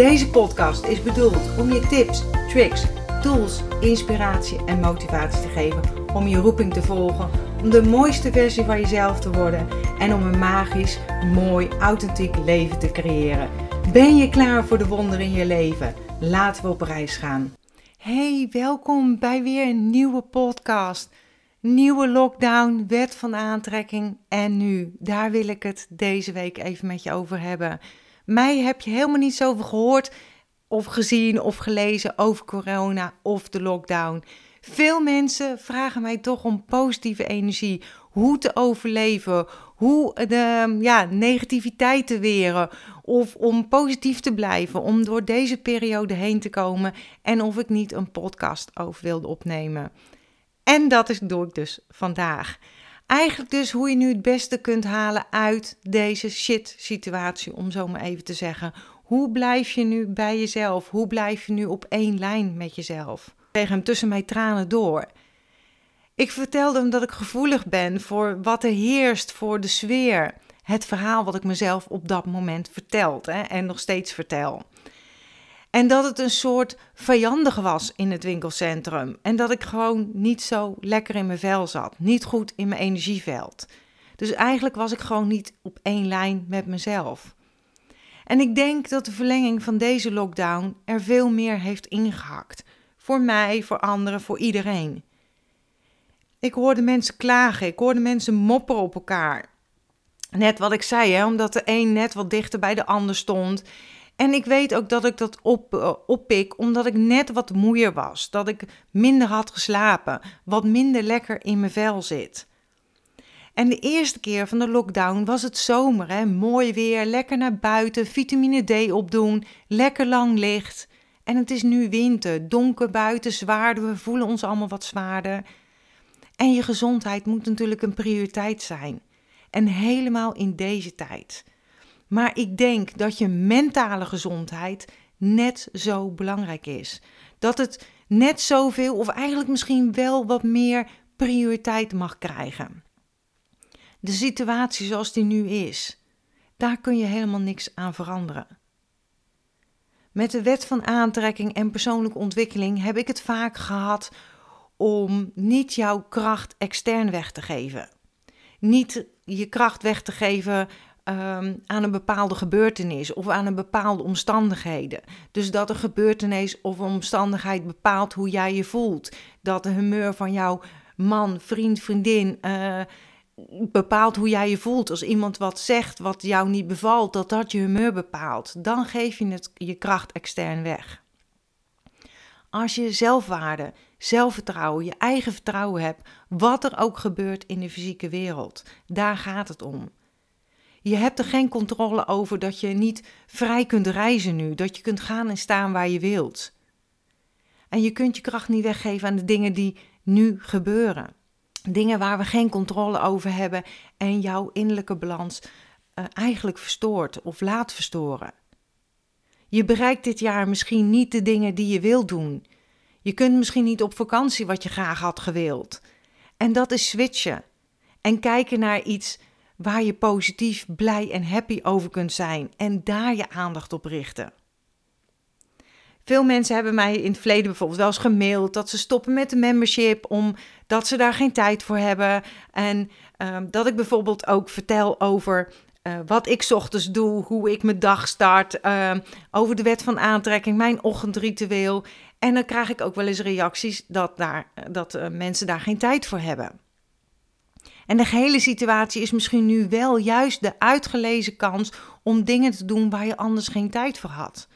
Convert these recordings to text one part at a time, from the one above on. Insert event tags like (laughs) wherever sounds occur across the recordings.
Deze podcast is bedoeld om je tips, tricks, tools, inspiratie en motivatie te geven om je roeping te volgen, om de mooiste versie van jezelf te worden en om een magisch, mooi, authentiek leven te creëren. Ben je klaar voor de wonderen in je leven? Laten we op reis gaan. Hey, welkom bij weer een nieuwe podcast. Nieuwe lockdown, wet van aantrekking en nu. Daar wil ik het deze week even met je over hebben. Mij heb je helemaal niet zoveel gehoord of gezien of gelezen over corona of de lockdown. Veel mensen vragen mij toch om positieve energie, hoe te overleven, hoe de ja, negativiteit te weren of om positief te blijven, om door deze periode heen te komen en of ik niet een podcast over wilde opnemen. En dat is, doe ik dus vandaag. Eigenlijk dus hoe je nu het beste kunt halen uit deze shit situatie, om zo maar even te zeggen. Hoe blijf je nu bij jezelf? Hoe blijf je nu op één lijn met jezelf? Ik kreeg hem tussen mijn tranen door. Ik vertelde hem dat ik gevoelig ben voor wat er heerst, voor de sfeer. Het verhaal wat ik mezelf op dat moment verteld hè, en nog steeds vertel. En dat het een soort vijandig was in het winkelcentrum. En dat ik gewoon niet zo lekker in mijn vel zat. Niet goed in mijn energieveld. Dus eigenlijk was ik gewoon niet op één lijn met mezelf. En ik denk dat de verlenging van deze lockdown er veel meer heeft ingehakt. Voor mij, voor anderen, voor iedereen. Ik hoorde mensen klagen, ik hoorde mensen mopperen op elkaar. Net wat ik zei, hè, omdat de een net wat dichter bij de ander stond. En ik weet ook dat ik dat op, uh, oppik omdat ik net wat moeier was. Dat ik minder had geslapen, wat minder lekker in mijn vel zit. En de eerste keer van de lockdown was het zomer, hè? mooi weer, lekker naar buiten, vitamine D opdoen, lekker lang licht. En het is nu winter, donker buiten, zwaarder, we voelen ons allemaal wat zwaarder. En je gezondheid moet natuurlijk een prioriteit zijn. En helemaal in deze tijd. Maar ik denk dat je mentale gezondheid net zo belangrijk is. Dat het net zoveel, of eigenlijk misschien wel wat meer prioriteit mag krijgen. De situatie zoals die nu is, daar kun je helemaal niks aan veranderen. Met de wet van aantrekking en persoonlijke ontwikkeling heb ik het vaak gehad om niet jouw kracht extern weg te geven. Niet je kracht weg te geven Ehm, aan een bepaalde gebeurtenis of aan een bepaalde omstandigheden. Dus dat een gebeurtenis of omstandigheid bepaalt hoe jij je voelt. Dat de humeur van jouw man, vriend, vriendin uh, bepaalt hoe jij je voelt. Als iemand wat zegt wat jou niet bevalt, dat dat je humeur bepaalt. Dan geef je het, je kracht extern weg. Als je zelfwaarde, zelfvertrouwen, je eigen vertrouwen hebt, wat er ook gebeurt in de fysieke wereld, daar gaat het om. Je hebt er geen controle over dat je niet vrij kunt reizen nu, dat je kunt gaan en staan waar je wilt. En je kunt je kracht niet weggeven aan de dingen die nu gebeuren. Dingen waar we geen controle over hebben en jouw innerlijke balans uh, eigenlijk verstoort of laat verstoren. Je bereikt dit jaar misschien niet de dingen die je wilt doen. Je kunt misschien niet op vakantie wat je graag had gewild. En dat is switchen. En kijken naar iets waar je positief, blij en happy over kunt zijn en daar je aandacht op richten. Veel mensen hebben mij in het verleden bijvoorbeeld wel eens gemaild dat ze stoppen met de membership omdat ze daar geen tijd voor hebben. En ehm, dat ik bijvoorbeeld ook vertel over uh, wat ik ochtends doe, hoe ik mijn dag start, uh, over de wet van aantrekking, mijn ochtendritueel. En dan krijg ik ook wel eens reacties dat, daar, dat uh, mensen daar geen tijd voor hebben. En de gehele situatie is misschien nu wel juist de uitgelezen kans om dingen te doen waar je anders geen tijd voor had.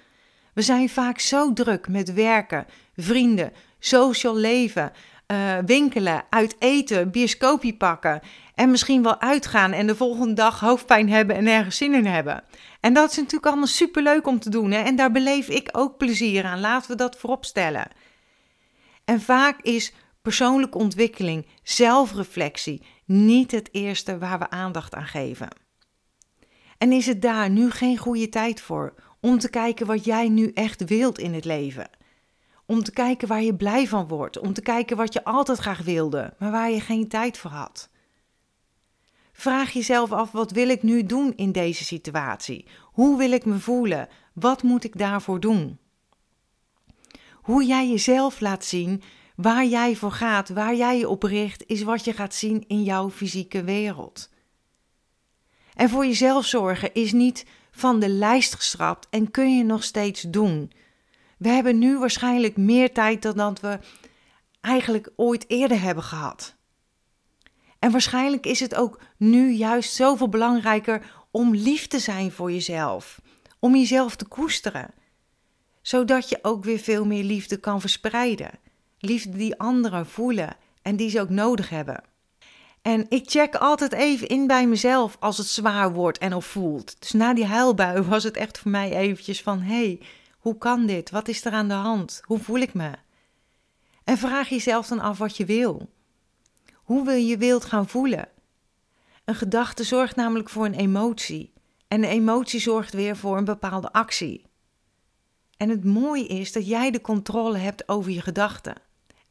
We zijn vaak zo druk met werken, vrienden, social leven, uh, winkelen, uit eten, bioscoopie pakken en misschien wel uitgaan en de volgende dag hoofdpijn hebben en ergens zin in hebben. En dat is natuurlijk allemaal superleuk om te doen hè? en daar beleef ik ook plezier aan. Laten we dat voorop stellen. En vaak is persoonlijke ontwikkeling, zelfreflectie niet het eerste waar we aandacht aan geven. En is het daar nu geen goede tijd voor om te kijken wat jij nu echt wilt in het leven? Om te kijken waar je blij van wordt, om te kijken wat je altijd graag wilde, maar waar je geen tijd voor had. Vraag jezelf af: wat wil ik nu doen in deze situatie? Hoe wil ik me voelen? Wat moet ik daarvoor doen? Hoe jij jezelf laat zien, waar jij voor gaat, waar jij je op richt, is wat je gaat zien in jouw fysieke wereld. En voor jezelf zorgen is niet van de lijst geschrapt en kun je nog steeds doen. We hebben nu waarschijnlijk meer tijd dan dat we eigenlijk ooit eerder hebben gehad. En waarschijnlijk is het ook nu juist zoveel belangrijker om lief te zijn voor jezelf, om jezelf te koesteren, zodat je ook weer veel meer liefde kan verspreiden. Liefde die anderen voelen en die ze ook nodig hebben. En ik check altijd even in bij mezelf als het zwaar wordt en of voelt. Dus na die huilbui (laughs) was het echt voor mij eventjes van: hey, hoe kan dit? Wat is er aan de hand? Hoe voel ik me? En vraag jezelf dan af wat je wil. Hoe wil je wilt gaan voelen? Een gedachte zorgt namelijk voor een emotie. En de emotie zorgt weer voor een bepaalde actie. En het mooie is dat jij de controle hebt over je gedachten.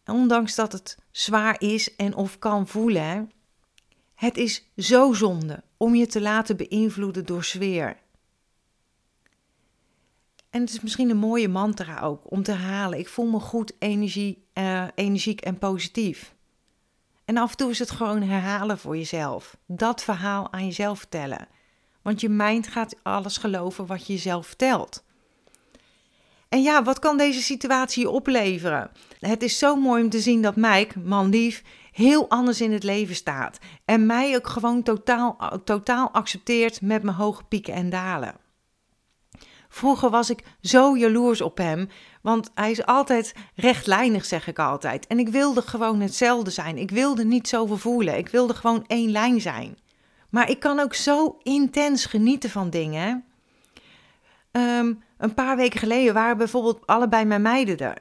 Ondanks dat het zwaar is en of kan voelen, het is zo zonde om je te laten beïnvloeden door sfeer. En het is misschien een mooie mantra ook om te herhalen. Ik voel me goed, energie, uh, energiek en positief. En af en toe is het gewoon herhalen voor jezelf. Dat verhaal aan jezelf vertellen. Want je mind gaat alles geloven wat je jezelf vertelt. En ja, wat kan deze situatie opleveren? Het is zo mooi om te zien dat Mike, man lief, heel anders in het leven staat. En mij ook gewoon totaal, totaal accepteert met mijn hoge pieken en dalen. Vroeger was ik zo jaloers op hem, want hij is altijd rechtlijnig, zeg ik altijd. En ik wilde gewoon hetzelfde zijn. Ik wilde niet zoveel voelen. Ik wilde gewoon één lijn zijn. Maar ik kan ook zo intens genieten van dingen. Um, een paar weken geleden waren bijvoorbeeld allebei mijn meiden er.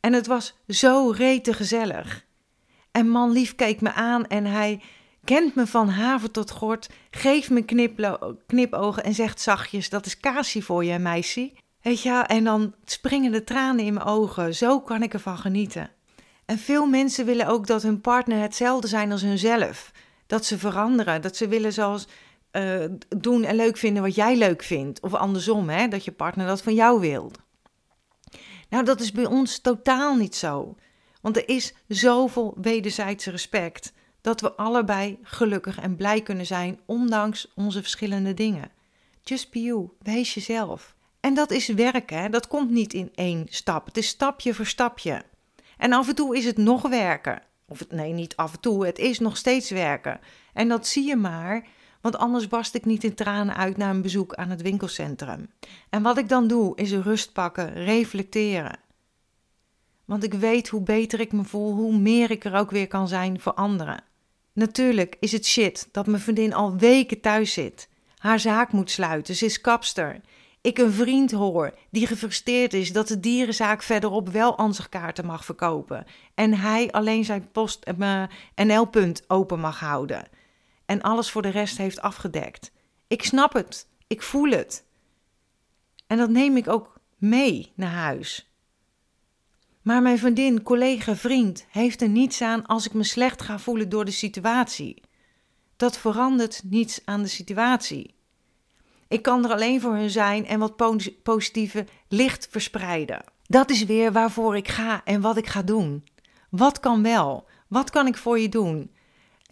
En het was zo rete gezellig. En man lief keek me aan en hij kent me van haven tot gort, geeft me knipogen en zegt zachtjes: Dat is Kasi voor je, meisje. Weet je, en dan springen de tranen in mijn ogen. Zo kan ik ervan genieten. En veel mensen willen ook dat hun partner hetzelfde zijn als hunzelf. Dat ze veranderen, dat ze willen zoals uh, doen en leuk vinden wat jij leuk vindt. Of andersom, hè, dat je partner dat van jou wil. Nou, dat is bij ons totaal niet zo. Want er is zoveel wederzijdse respect dat we allebei gelukkig en blij kunnen zijn, ondanks onze verschillende dingen. Just be you, wees jezelf. En dat is werken, dat komt niet in één stap. Het is stapje voor stapje. En af en toe is het nog werken. Of nee, niet af en toe, het is nog steeds werken. En dat zie je maar want anders barst ik niet in tranen uit na een bezoek aan het winkelcentrum. En wat ik dan doe, is rust pakken, reflecteren. Want ik weet hoe beter ik me voel, hoe meer ik er ook weer kan zijn voor anderen. Natuurlijk is het shit dat mijn vriendin al weken thuis zit. Haar zaak moet sluiten, ze is kapster. Ik een vriend hoor die gefrustreerd is dat de dierenzaak verderop wel ansichtkaarten mag verkopen. En hij alleen zijn post uh, NL-punt open mag houden en alles voor de rest heeft afgedekt. Ik snap het, ik voel het. En dat neem ik ook mee naar huis. Maar mijn vriendin, collega, vriend heeft er niets aan als ik me slecht ga voelen door de situatie. Dat verandert niets aan de situatie. Ik kan er alleen voor hun zijn en wat positieve licht verspreiden. Dat is weer waarvoor ik ga en wat ik ga doen. Wat kan wel? Wat kan ik voor je doen?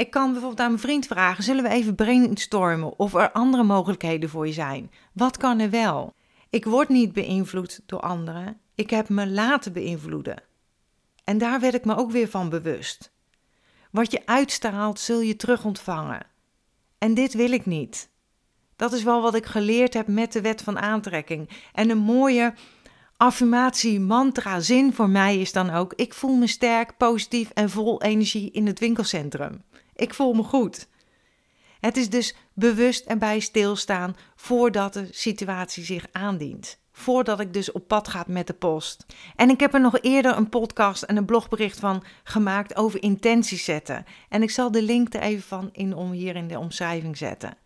Ik kan bijvoorbeeld aan mijn vriend vragen: zullen we even brainstormen of er andere mogelijkheden voor je zijn? Wat kan er wel? Ik word niet beïnvloed door anderen. Ik heb me laten beïnvloeden. En daar werd ik me ook weer van bewust. Wat je uitstraalt, zul je terug ontvangen. En dit wil ik niet. Dat is wel wat ik geleerd heb met de wet van aantrekking. En een mooie, affirmatie, mantra, zin voor mij is dan ook: ik voel me sterk, positief en vol energie in het winkelcentrum. Ik voel me goed. Het is dus bewust erbij stilstaan voordat de situatie zich aandient. Voordat ik dus op pad ga met de post. En ik heb er nog eerder een podcast en een blogbericht van gemaakt over intenties zetten. En ik zal de link er even van in om hier in de omschrijving zetten.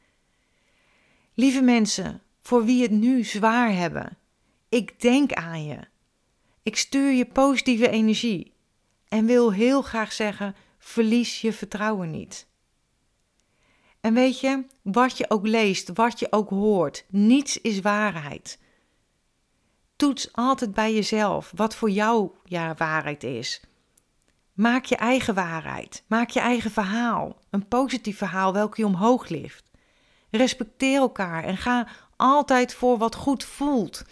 Lieve mensen, voor wie het nu zwaar hebben, ik denk aan je. Ik stuur je positieve energie en wil heel graag zeggen: verlies je vertrouwen niet. En weet je, wat je ook leest, wat je ook hoort, niets is waarheid. Toets altijd bij jezelf wat voor jou ja, waarheid is. Maak je eigen waarheid. Maak je eigen verhaal. Een positief verhaal welke je omhoog lift. Respecteer elkaar en ga altijd voor wat goed voelt.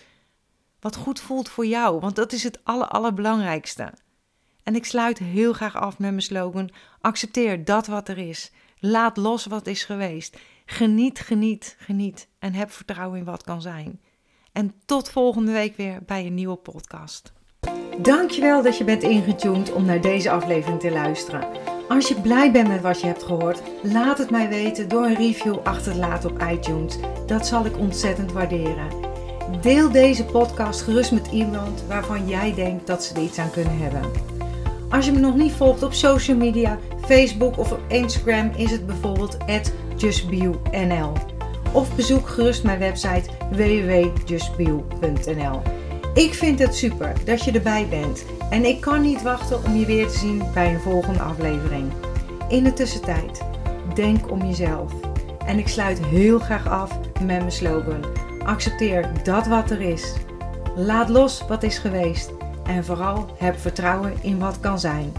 Wat goed voelt voor jou, want dat is het aller, allerbelangrijkste. En ik sluit heel graag af met mijn slogan: accepteer dat wat er is. Laat los wat is geweest. Geniet, geniet, geniet en heb vertrouwen in wat kan zijn. En tot volgende week weer bij een nieuwe podcast. Dankjewel dat je bent ingetuned om naar deze aflevering te luisteren. Als je blij bent met wat je hebt gehoord, laat het mij weten door een review achter te laten op iTunes. Dat zal ik ontzettend waarderen. Deel deze podcast gerust met iemand waarvan jij denkt dat ze er iets aan kunnen hebben. Als je me nog niet volgt op social media, Facebook of op Instagram is het bijvoorbeeld justbio.nl. Of bezoek gerust mijn website www.justbio.nl. Ik vind het super dat je erbij bent en ik kan niet wachten om je weer te zien bij een volgende aflevering. In de tussentijd, denk om jezelf. En ik sluit heel graag af met mijn slogan: accepteer dat wat er is. Laat los wat is geweest en vooral heb vertrouwen in wat kan zijn.